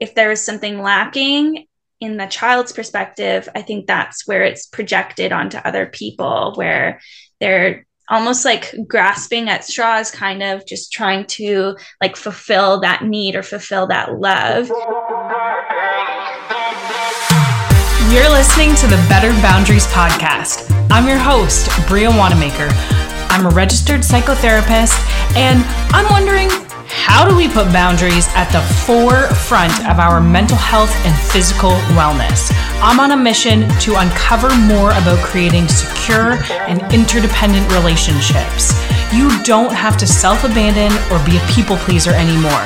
if there is something lacking in the child's perspective, I think that's where it's projected onto other people, where they're almost like grasping at straws, kind of just trying to like fulfill that need or fulfill that love. You're listening to the Better Boundaries podcast. I'm your host, Bria Wannamaker. I'm a registered psychotherapist, and I'm wondering how do we put boundaries at the forefront of our mental health and physical wellness? I'm on a mission to uncover more about creating secure and interdependent relationships. You don't have to self abandon or be a people pleaser anymore.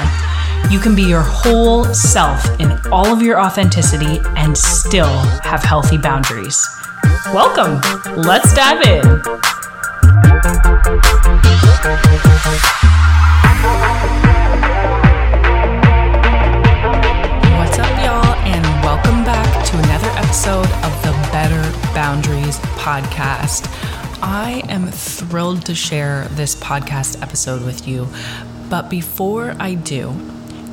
You can be your whole self in all of your authenticity and still have healthy boundaries. Welcome. Let's dive in. What's up, y'all, and welcome back to another episode of the Better Boundaries podcast. I am thrilled to share this podcast episode with you, but before I do,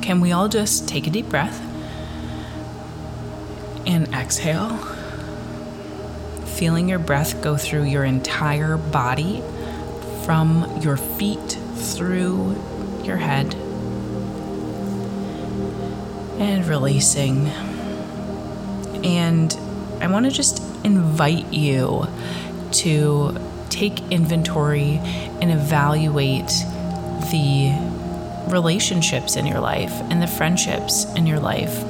can we all just take a deep breath and exhale? Feeling your breath go through your entire body from your feet through your head and releasing. And I want to just invite you to take inventory and evaluate the relationships in your life and the friendships in your life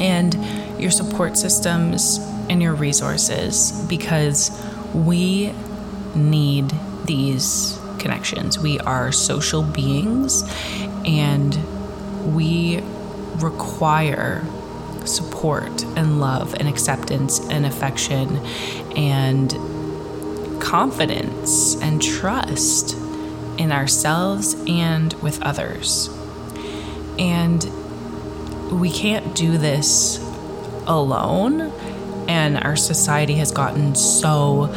and your support systems and your resources because we need these connections. We are social beings and we require support and love and acceptance and affection and confidence and trust in ourselves and with others. And we can't do this alone. And our society has gotten so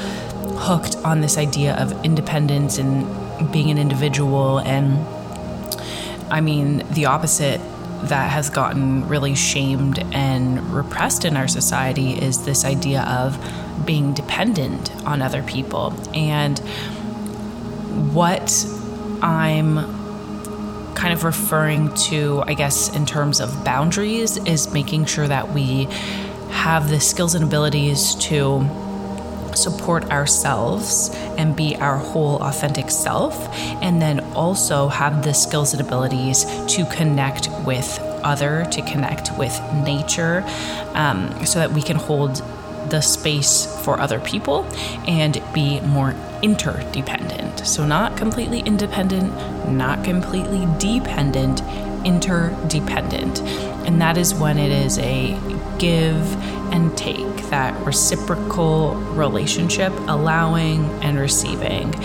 hooked on this idea of independence and being an individual. And I mean, the opposite that has gotten really shamed and repressed in our society is this idea of being dependent on other people. And what I'm kind of referring to, I guess, in terms of boundaries, is making sure that we have the skills and abilities to support ourselves and be our whole authentic self, and then also have the skills and abilities to connect with other, to connect with nature, um, so that we can hold the space for other people and be more interdependent. So, not completely independent, not completely dependent, interdependent. And that is when it is a give and take, that reciprocal relationship, allowing and receiving.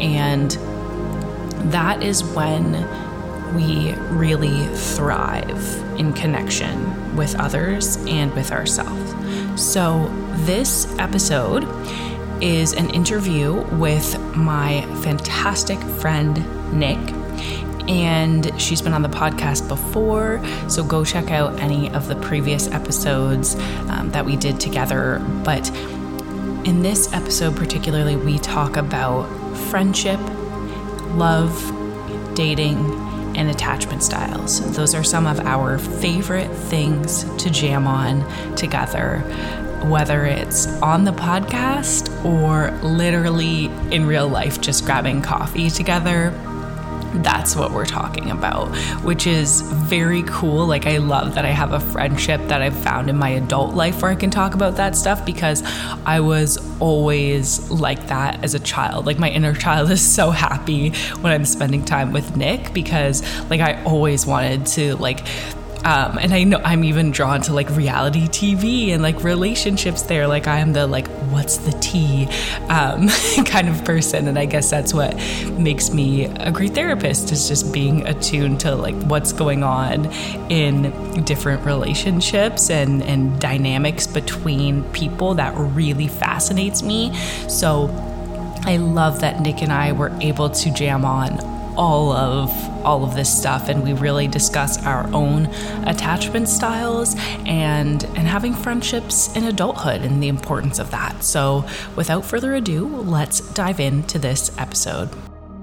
And that is when we really thrive in connection with others and with ourselves. So, this episode is an interview with my fantastic friend, Nic. And she's been on the podcast before, so go check out any of the previous episodes um, that we did together. But in this episode, particularly, we talk about friendship, love, dating, and attachment styles. Those are some of our favorite things to jam on together, whether it's on the podcast or literally in real life, just grabbing coffee together that's what we're talking about, which is very cool. Like, I love that I have a friendship that I've found in my adult life where I can talk about that stuff because I was always like that as a child. Like, my inner child is so happy when I'm spending time with Nic because, like, I always wanted to, like, um, and I know I'm even drawn to like reality TV and like relationships there. Like I am the like, what's the tea um, kind of person. And I guess that's what makes me a great therapist is just being attuned to like what's going on in different relationships and, and dynamics between people that really fascinates me. So I love that Nic and I were able to jam on all of all of this stuff and we really discuss our own attachment styles and and having friendships in adulthood and the importance of that. So, without further ado, let's dive into this episode.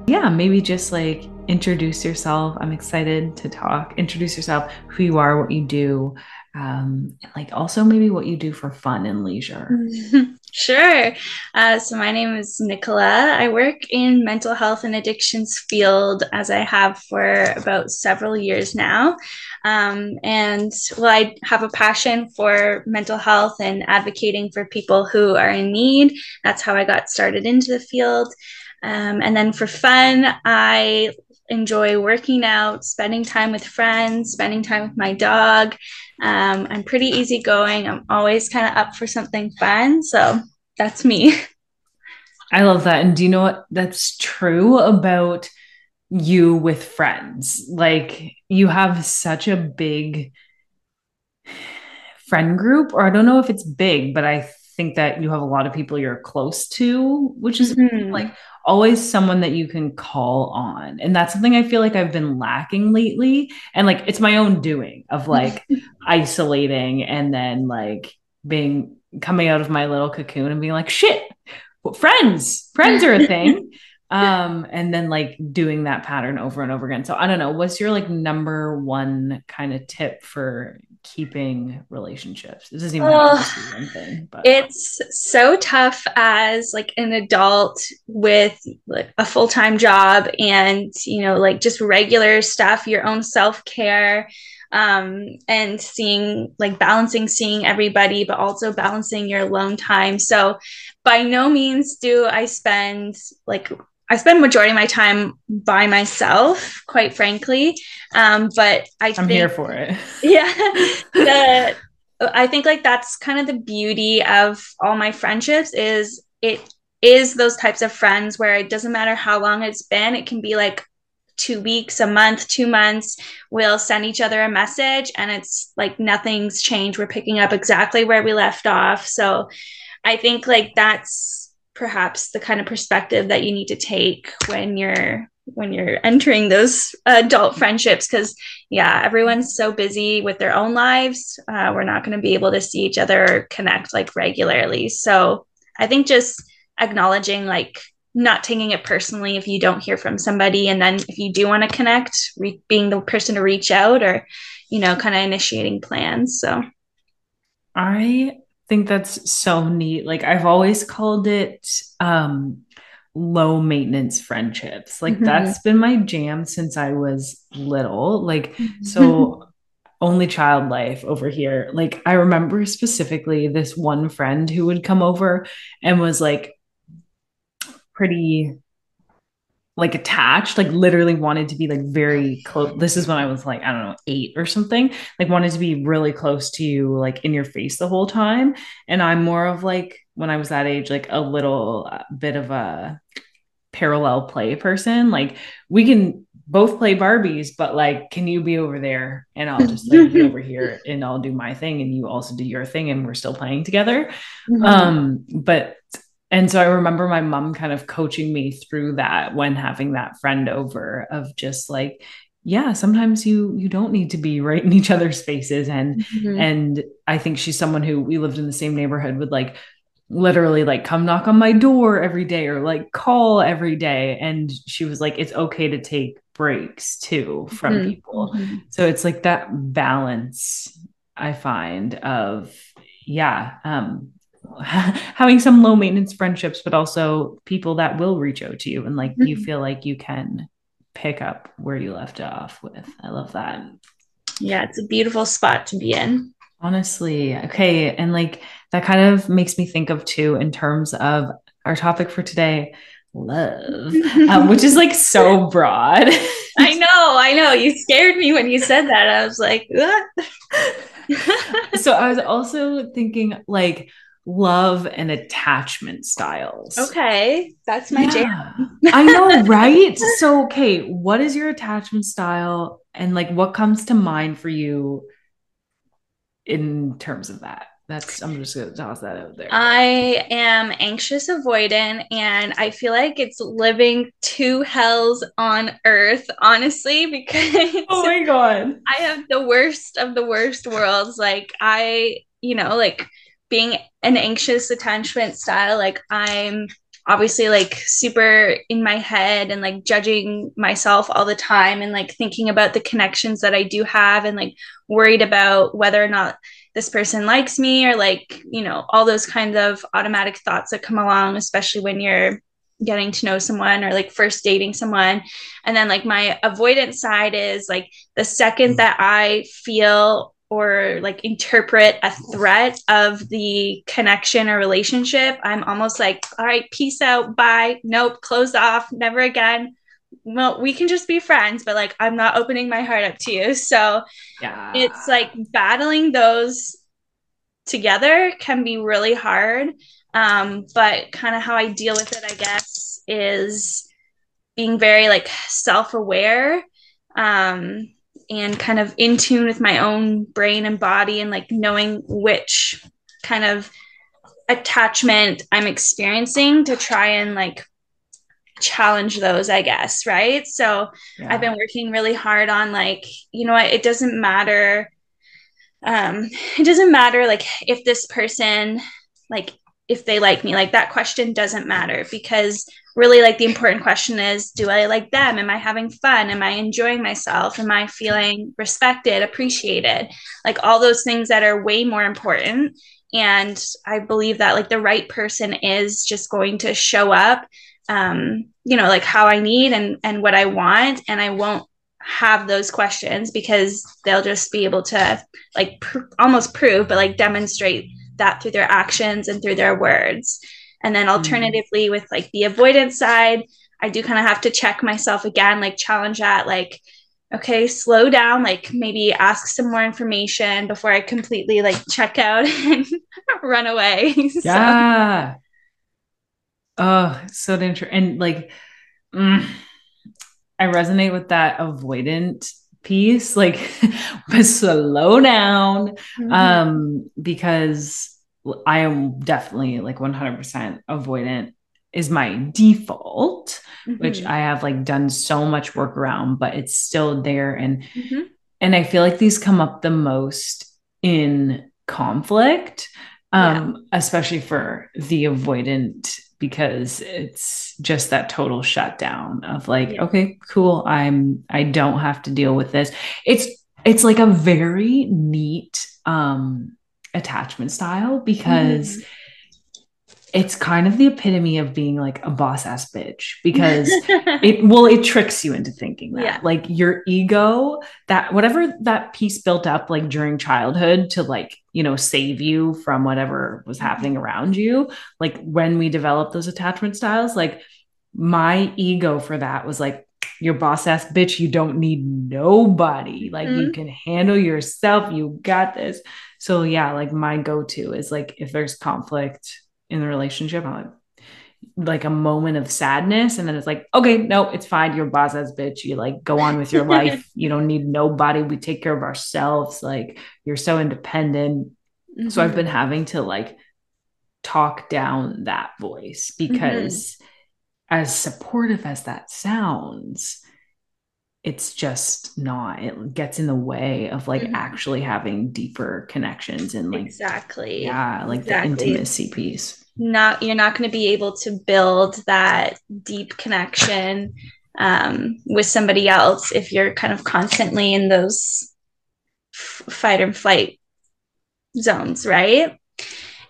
Yeah, maybe just like introduce yourself. I'm excited to talk. Introduce yourself, who you are, what you do, um, like also maybe what you do for fun and leisure. Sure. Uh, so my name is Nicola. I work in mental health and addictions field as I have for about several years now. Um, and well, I have a passion for mental health and advocating for people who are in need. That's how I got started into the field. Um, and then for fun, I enjoy working out, spending time with friends, spending time with my dog. Um, I'm pretty easygoing. I'm always kind of up for something fun. So that's me. I love that. And do you know what that's true about you with friends? Like you have such a big friend group, or I don't know if it's big, but I think that you have a lot of people you're close to, which is mm-hmm. like always someone that you can call on. And that's something I feel like I've been lacking lately. And like it's my own doing of like isolating and then like being coming out of my little cocoon and being like, shit, friends, friends are a thing. um, and then like doing that pattern over and over again. So I don't know, what's your like number one kind of tip for keeping relationships? It doesn't even have to be one thing, but it's so tough as like an adult with like a full-time job and you know, like just regular stuff, your own self-care um, and seeing like balancing seeing everybody but also balancing your alone time so by no means do i spend like I spend majority of my time by myself, quite frankly. Um, but I I'm think, here for it. Yeah. The I think like that's kind of the beauty of all my friendships is it is those types of friends where it doesn't matter how long it's been. It can be like two weeks, a month, two months. We'll send each other a message and it's like nothing's changed. We're picking up exactly where we left off. So I think like that's perhaps the kind of perspective that you need to take when you're when you're entering those adult friendships because yeah everyone's so busy with their own lives uh, we're not going to be able to see each other connect like regularly. So i think just acknowledging like not taking it personally if you don't hear from somebody and then if you do want to connect re- being the person to reach out or you know kind of initiating plans so. I think that's so neat. Like I've always called it um low maintenance friendships. Like mm-hmm. that's been my jam since I was little. Like mm-hmm. so only child life over here. Like I remember specifically this one friend who would come over and was like pretty like attached, like literally wanted to be like very close. This is when I was like, I don't know, eight or something, like wanted to be really close to you, like in your face the whole time. And I'm more of like, when I was that age, like a little uh, bit of a parallel play person. Like we can both play Barbies, but like, can you be over there and I'll just like be over here and I'll do my thing and you also do your thing and we're still playing together. Mm-hmm. Um, but and so I remember my mom kind of coaching me through that when having that friend over of just like, yeah, sometimes you you don't need to be right in each other's faces. And mm-hmm. and I think she's someone who we lived in the same neighborhood would like literally like come knock on my door every day or like call every day. And she was like, it's okay to take breaks too from mm-hmm. people. Mm-hmm. So it's like that balance I find of yeah, um, having some low maintenance friendships, but also people that will reach out to you and like mm-hmm. you feel like you can pick up where you left off with. I love that. Yeah, it's a beautiful spot to be in. Honestly. Okay. And like that kind of makes me think of too in terms of our topic for today love, um, which is like so broad. I know, I know. You scared me when you said that. I was like, so I was also thinking like love and attachment styles. Okay, that's my yeah. jam. I know, right? So, okay, what is your attachment style and like what comes to mind for you in terms of that? That's I'm just gonna toss that out there. I am anxious avoidant and I feel like it's living two hells on earth, honestly, because oh my god. I have the worst of the worst worlds. Like I, you know, like being an anxious attachment style, like I'm obviously like super in my head and like judging myself all the time and like thinking about the connections that I do have and like worried about whether or not this person likes me or like you know all those kinds of automatic thoughts that come along especially when you're getting to know someone or like first dating someone. And then like my avoidance side is like the second mm. that i feel or like interpret a threat of the connection or relationship i'm almost like all right peace out bye nope close off never again well, we can just be friends, but like I'm not opening my heart up to you. So yeah. it's like battling those together can be really hard. Um, but kind of how I deal with it, I guess, is being very like self-aware um, and kind of in tune with my own brain and body and like knowing which kind of attachment I'm experiencing to try and like challenge those, I guess, right? So yeah. I've been working really hard on like, you know what, it doesn't matter. Um, it doesn't matter like if this person like if they like me, like that question doesn't matter because really like the important question is do I like them? Am I having fun? Am I enjoying myself? Am I feeling respected, appreciated? Like all those things that are way more important. And I believe that like the right person is just going to show up um, you know, like how I need and and what I want, and I won't have those questions because they'll just be able to like pr- almost prove, but like demonstrate that through their actions and through their words. And then mm. alternatively, with like the avoidance side, I do kind of have to check myself again, like challenge that, like, okay, slow down, like maybe ask some more information before I completely like check out and run away. Yeah. so. Oh, so interesting. And like, mm, I resonate with that avoidant piece. Like, slow down, mm-hmm. um, because I am definitely like 100% avoidant is my default, mm-hmm. which I have like done so much work around, but it's still there. And mm-hmm. and I feel like these come up the most in conflict, um, yeah. especially for the avoidant because it's just that total shutdown of like yeah. okay cool i'm i don't have to deal with this it's it's like a very neat um attachment style because mm it's kind of the epitome of being like a boss ass bitch because it well it tricks you into thinking that yeah. like your ego that whatever that piece built up like during childhood to like you know save you from whatever was mm-hmm. happening around you like when we develop those attachment styles like my ego for that was like your boss ass bitch you don't need nobody like mm-hmm. you can handle yourself you got this so yeah like my go-to is like if there's conflict in the relationship. I'm like, like a moment of sadness and then it's like okay no it's fine you're boss ass bitch you like go on with your life you don't need nobody we take care of ourselves like you're so independent mm-hmm. so i've been having to like talk down that voice because mm-hmm. as supportive as that sounds it's just not it gets in the way of like mm-hmm. actually having deeper connections and like exactly yeah like exactly. the intimacy piece not you're not going to be able to build that deep connection um, with somebody else if you're kind of constantly in those f- fight or flight zones right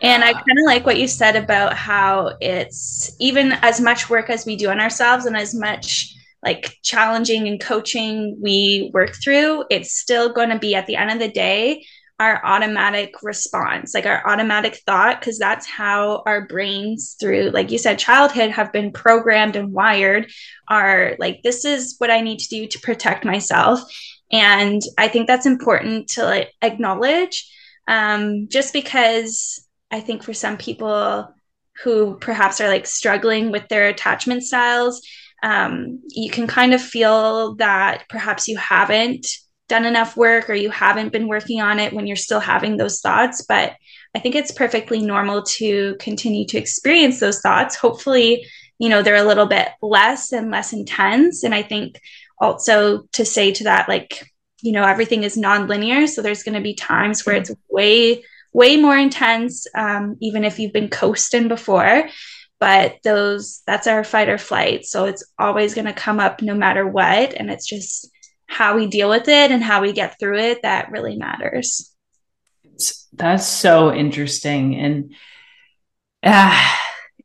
and I kind of like what you said about how it's even as much work as we do on ourselves and as much like challenging and coaching we work through, it's still going to be at the end of the day our automatic response, like our automatic thought, because that's how our brains, through, like you said, childhood, have been programmed and wired, are like, this is what I need to do to protect myself. And I think that's important to like, acknowledge, um, just because I think for some people who perhaps are like struggling with their attachment styles, um, you can kind of feel that perhaps you haven't done enough work or you haven't been working on it when you're still having those thoughts. But I think it's perfectly normal to continue to experience those thoughts. Hopefully, you know, they're a little bit less and less intense. And I think also to say to that, like, you know, everything is non-linear. So there's going to be times where it's way, way more intense, um, even if you've been coasting before. But those, that's our fight or flight. So it's always going to come up no matter what. And it's just how we deal with it and how we get through it that really matters. That's so interesting. And uh,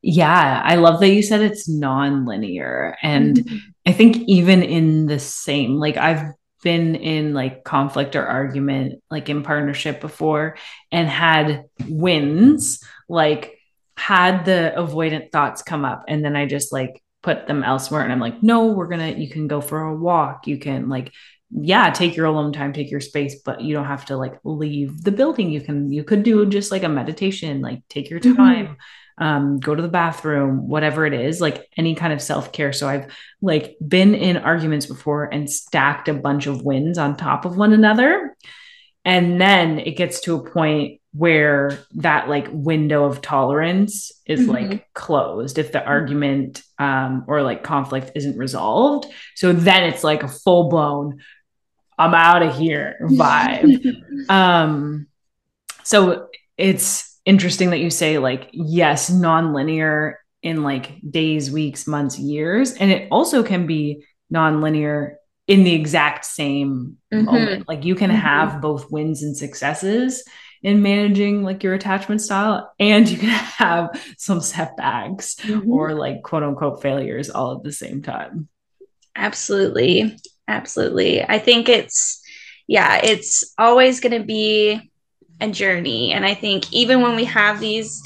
yeah, I love that you said it's non-linear. And mm-hmm. I think even in the same, like I've been in like conflict or argument, like in partnership before, and had wins, like had the avoidant thoughts come up. And then I just like put them elsewhere. And I'm like, no, we're gonna, you can go for a walk. You can like yeah, take your alone time, take your space, but you don't have to like leave the building. You can, you could do just like a meditation, like take your mm-hmm. time, mm-hmm. um, go to the bathroom, whatever it is, like any kind of self care. So I've like been in arguments before and stacked a bunch of wins on top of one another. And then it gets to a point where that like window of tolerance is mm-hmm. like closed if the argument um or like conflict isn't resolved so then it's like a full blown I'm out of here vibe. um, so it's interesting that you say like yes, non-linear in like days, weeks, months, years, and it also can be non-linear in the exact same mm-hmm. moment. Like you can mm-hmm. have both wins and successes in managing like your attachment style and you can have some setbacks mm-hmm. or like quote unquote failures all at the same time. Absolutely. Absolutely. I think it's, yeah, it's always going to be a journey. And I think even when we have these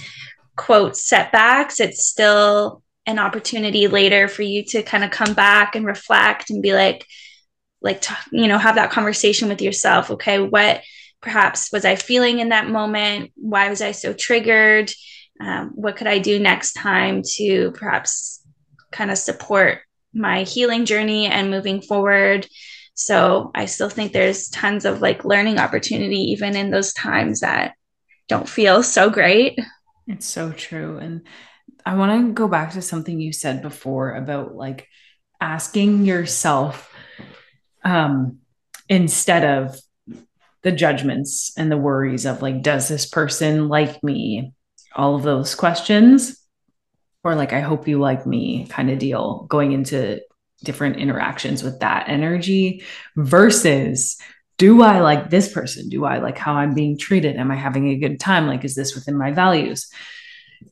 quote setbacks, it's still an opportunity later for you to kind of come back and reflect and be like, like, you know, have that conversation with yourself. Okay, what perhaps was I feeling in that moment? Why was I so triggered? Um, what could I do next time to perhaps kind of support my healing journey and moving forward. So I still think there's tons of like learning opportunity, even in those times that don't feel so great. It's so true. And I want to go back to something you said before about like asking yourself um, instead of the judgments and the worries of like, does this person like me? All of those questions or like I hope you like me kind of deal going into different interactions with that energy versus do I like this person? Do I like how I'm being treated? Am I having a good time? Like, is this within my values?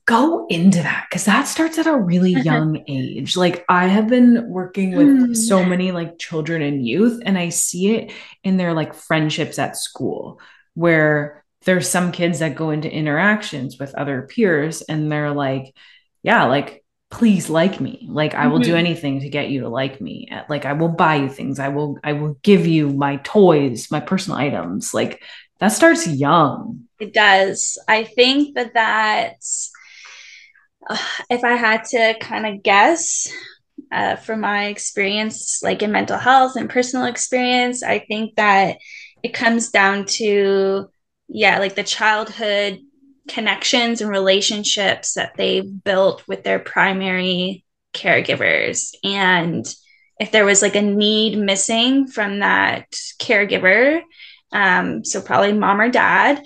Go into that because that starts at a really young age. Like, I have been working with mm. so many like children and youth, and I see it in their like friendships at school where there's some kids that go into interactions with other peers and they're like, yeah, like please like me. Like I will mm-hmm. do anything to get you to like me. Like I will buy you things. I will I will give you my toys, my personal items. Like that starts young. It does. I think that that's if I had to kind of guess uh, from my experience, like in mental health and personal experience, I think that it comes down to, yeah, like the childhood connections and relationships that they've built with their primary caregivers. And if there was like a need missing from that caregiver, um, so probably mom or dad,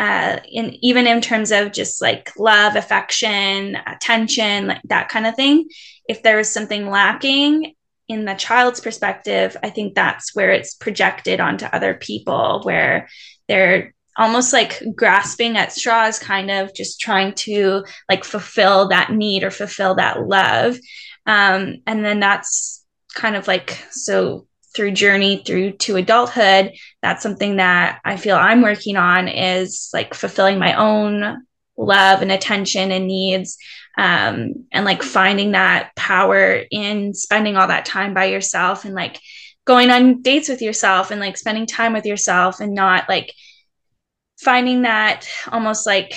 uh, and even in terms of just like love, affection, attention, like that kind of thing, if there is something lacking in the child's perspective, I think that's where it's projected onto other people, where they're almost like grasping at straws kind of just trying to like fulfill that need or fulfill that love. Um, and then that's kind of like so through journey through to adulthood that's something that i feel i'm working on is like fulfilling my own love and attention and needs um, and like finding that power in spending all that time by yourself and like going on dates with yourself and like spending time with yourself and not like finding that almost like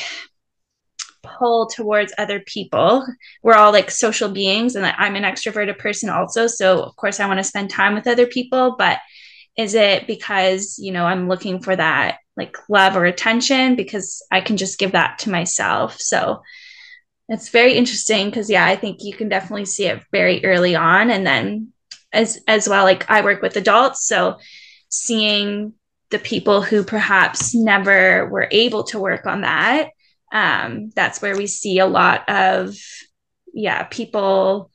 pull towards other people. We're all like social beings, and I'm an extroverted person also. So, of course, I want to spend time with other people, but Is it because, you know, I'm looking for that like love or attention because I can just give that to myself. So it's very interesting because yeah, I think you can definitely see it very early on and then as as well like I work with adults, so seeing the people who perhaps never were able to work on that um, that's where we see a lot of yeah people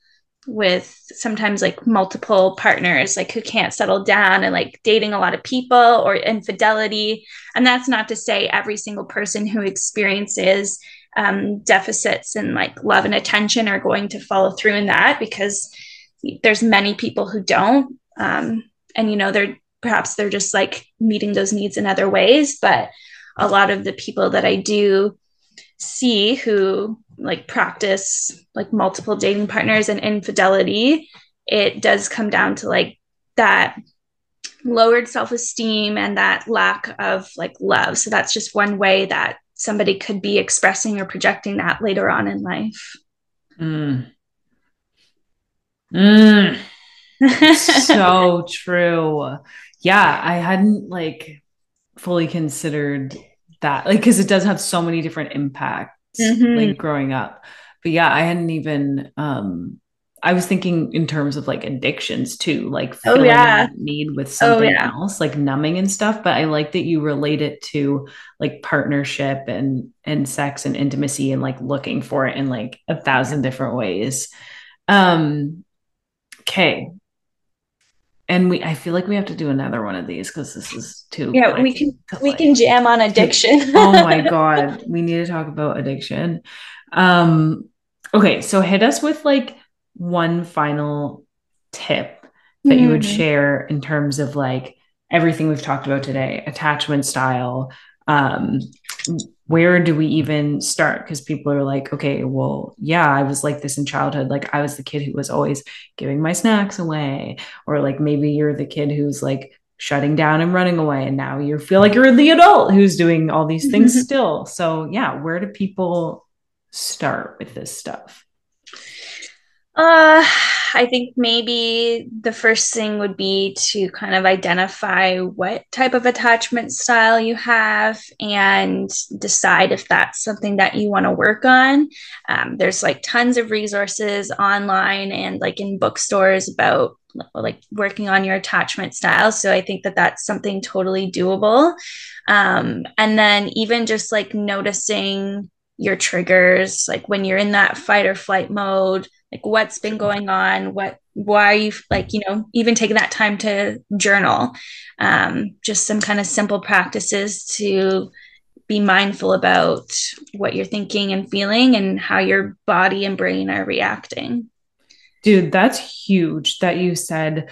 with sometimes like multiple partners like who can't settle down and like dating a lot of people or infidelity. And that's not to say every single person who experiences um, deficits in like love and attention are going to follow through in that because there's many people who don't. Um, and you know they're perhaps they're just like meeting those needs in other ways. But a lot of the people that i do see who like practice like multiple dating partners and infidelity, it does come down to like that lowered self-esteem and that lack of like love. So that's just one way that somebody could be expressing or projecting that later on in life. Mm. Mm. so true. Yeah, I hadn't like fully considered that like because it does have so many different impacts mm-hmm. like growing up but yeah i hadn't even um i was thinking in terms of like addictions too like oh, filling oh, yeah. that need with something oh, yeah. else like numbing and stuff but i like that you relate it to like partnership and and sex and intimacy and like looking for it in like a thousand different ways um okay and we i feel like we have to do another one of these because this is too yeah we can we can jam on addiction oh my god we need to talk about addiction um okay so hit us with like one final tip that mm. you would mm-hmm. share in terms of like everything we've talked about today attachment style um where do we even start? Because people are like, okay, well, yeah, I was like this in childhood. Like I was the kid who was always giving my snacks away, or like maybe you're the kid who's like shutting down and running away, and now you feel like you're the adult who's doing all these things still. So yeah, where do people start with this stuff? Uh, I think maybe the first thing would be to kind of identify what type of attachment style you have and decide if that's something that you want to work on. Um, there's like tons of resources online and like in bookstores about like working on your attachment style. So I think that that's something totally doable. Um, and then even just like noticing your triggers, like when you're in that fight or flight mode like what's been going on? What why you like you know even taking that time to journal? Um, just some kind of simple practices to be mindful about what you're thinking and feeling and how your body and brain are reacting. Dude that's huge that you said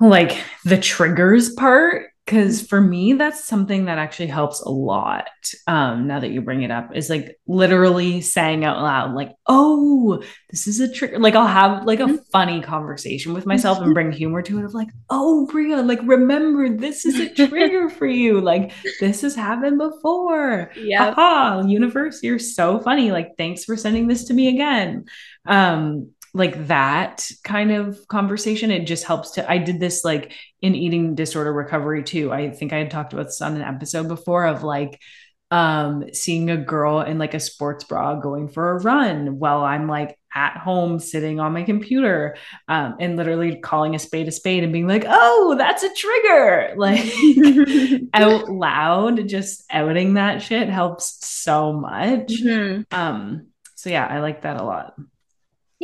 like the triggers part because for me that's something that actually helps a lot um now that you bring it up is like literally saying out loud like oh this is a trick like i'll have like a mm-hmm. funny conversation with myself and bring humor to it of like oh bria like remember this is a trigger for you like this has happened before. Yeah ha, universe you're so funny like thanks for sending this to me again. Um like that kind of conversation. It just helps to i did this like in eating disorder recovery too. I think i had talked about this on an episode before of like um seeing a girl in like a sports bra going for a run while i'm like at home sitting on my computer um, and literally calling a spade a spade and being like oh that's a trigger. Like out loud just outing that shit helps so much. Mm-hmm. um so yeah i like that a lot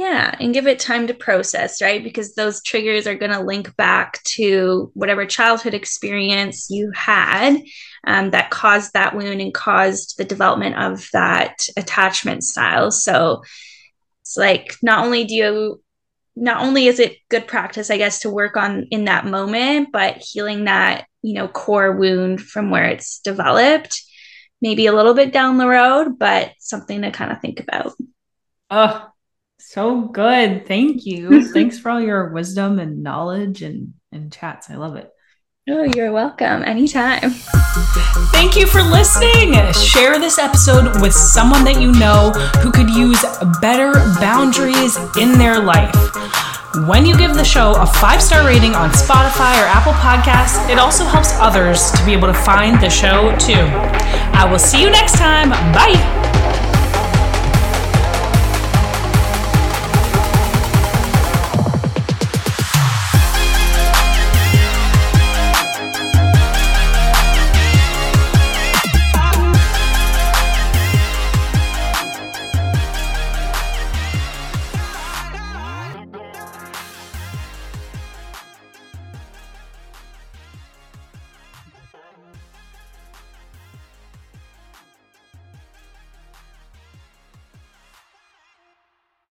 yeah, and give it time to process, right? Because those triggers are going to link back to whatever childhood experience you had um, that caused that wound and caused the development of that attachment style. So it's like not only do you not only is it good practice, I guess, to work on in that moment, but healing that, you know, core wound from where it's developed, maybe a little bit down the road, but something to kind of think about. Oh, so good. Thank you. Thanks for all your wisdom and knowledge and, and chats. I love it. Oh, you're welcome. Anytime. Thank you for listening. Share this episode with someone that you know who could use better boundaries in their life. When you give the show a five star rating on Spotify or Apple Podcasts, it also helps others to be able to find the show too. I will see you next time. Bye.